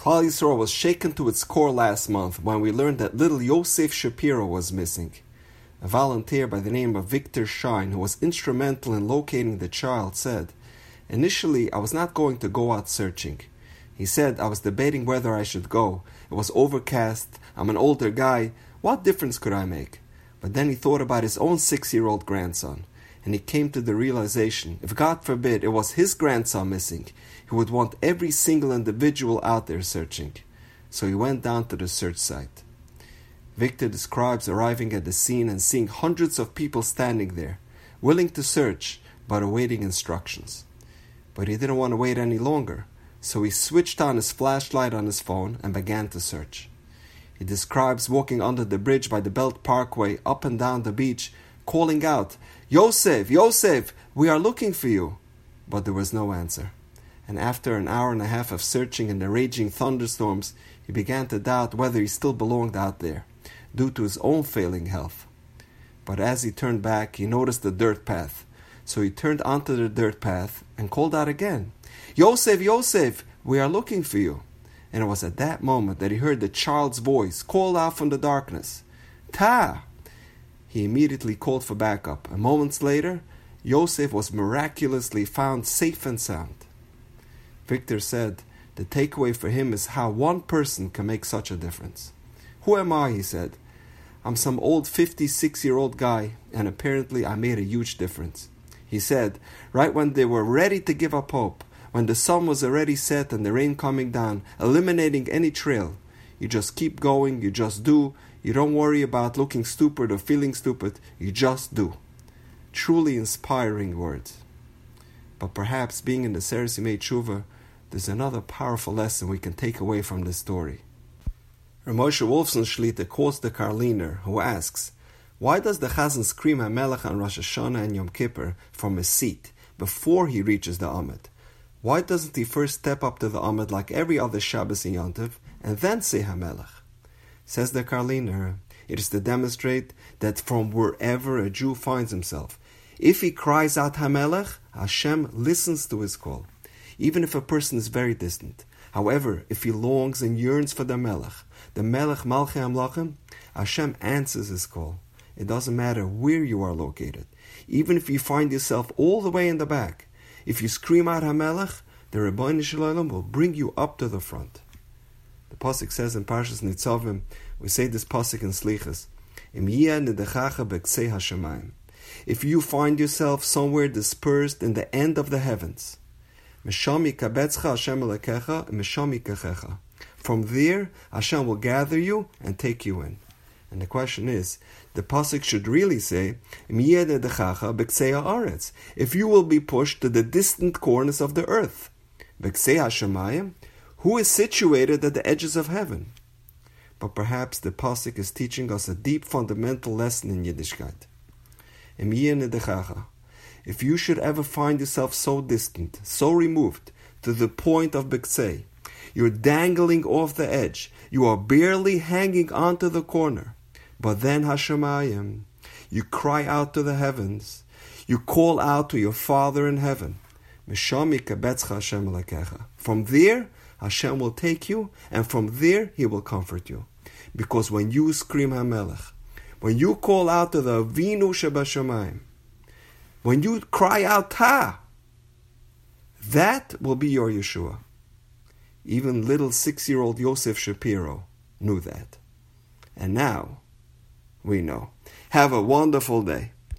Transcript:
Klal Yisrael was shaken to its core last month when we learned that little Yosef Shapiro was missing. A volunteer by the name of Victor Shine, who was instrumental in locating the child, said, Initially, I was not going to go out searching. He said, I was debating whether I should go. It was overcast. I'm an older guy. What difference could I make? But then he thought about his own six year old grandson, and he came to the realization if God forbid it was his grandson missing, he would want every single individual out there searching. So he went down to the search site. Victor describes arriving at the scene and seeing hundreds of people standing there, willing to search but awaiting instructions. But he didn't want to wait any longer, so he switched on his flashlight on his phone and began to search. He describes walking under the bridge by the Belt Parkway up and down the beach, calling out, Yosef, Yosef, we are looking for you. But there was no answer and after an hour and a half of searching in the raging thunderstorms, he began to doubt whether he still belonged out there, due to his own failing health. But as he turned back, he noticed the dirt path. So he turned onto the dirt path and called out again, Yosef, Yosef, we are looking for you. And it was at that moment that he heard the child's voice call out from the darkness, Ta! He immediately called for backup, and moments later, Yosef was miraculously found safe and sound. Victor said, the takeaway for him is how one person can make such a difference. Who am I? He said. I'm some old 56 year old guy, and apparently I made a huge difference. He said, right when they were ready to give up hope, when the sun was already set and the rain coming down, eliminating any trail, you just keep going, you just do, you don't worry about looking stupid or feeling stupid, you just do. Truly inspiring words. But perhaps being in the Seresimei Tshuva there's another powerful lesson we can take away from this story. Rav Moshe Wolfson Shlita quotes the Karliner, who asks, Why does the Chazan scream HaMelech on Rosh Hashanah and Yom Kippur from his seat before he reaches the Amud? Why doesn't he first step up to the Amud like every other Shabbos in Yontiv and then say HaMelech? Says the Karliner, it is to demonstrate that from wherever a Jew finds himself, if he cries out HaMelech, Hashem listens to his call even if a person is very distant. However, if he longs and yearns for the Melech, the Melech Malchei HaMelachim, Hashem answers his call. It doesn't matter where you are located. Even if you find yourself all the way in the back, if you scream out HaMelech, the Ribono Shel Olam will bring you up to the front. The pasuk says in Parshas Nitzavim, we say this pasuk in Slichas, If you find yourself somewhere dispersed in the end of the heavens, from there, Hashem will gather you and take you in. And the question is, the pasuk should really say, If you will be pushed to the distant corners of the earth, who is situated at the edges of heaven? But perhaps the pasuk is teaching us a deep fundamental lesson in Yiddishkeit. If you should ever find yourself so distant, so removed, to the point of Biktzei, you're dangling off the edge, you are barely hanging onto the corner, but then Hashemayim, you cry out to the heavens, you call out to your Father in heaven. From there, Hashem will take you, and from there, He will comfort you. Because when you scream HaMelech, when you call out to the Avinu Shebashamayim, when you cry out Ta, that will be your Yeshua. Even little six year old Yosef Shapiro knew that. And now we know. Have a wonderful day.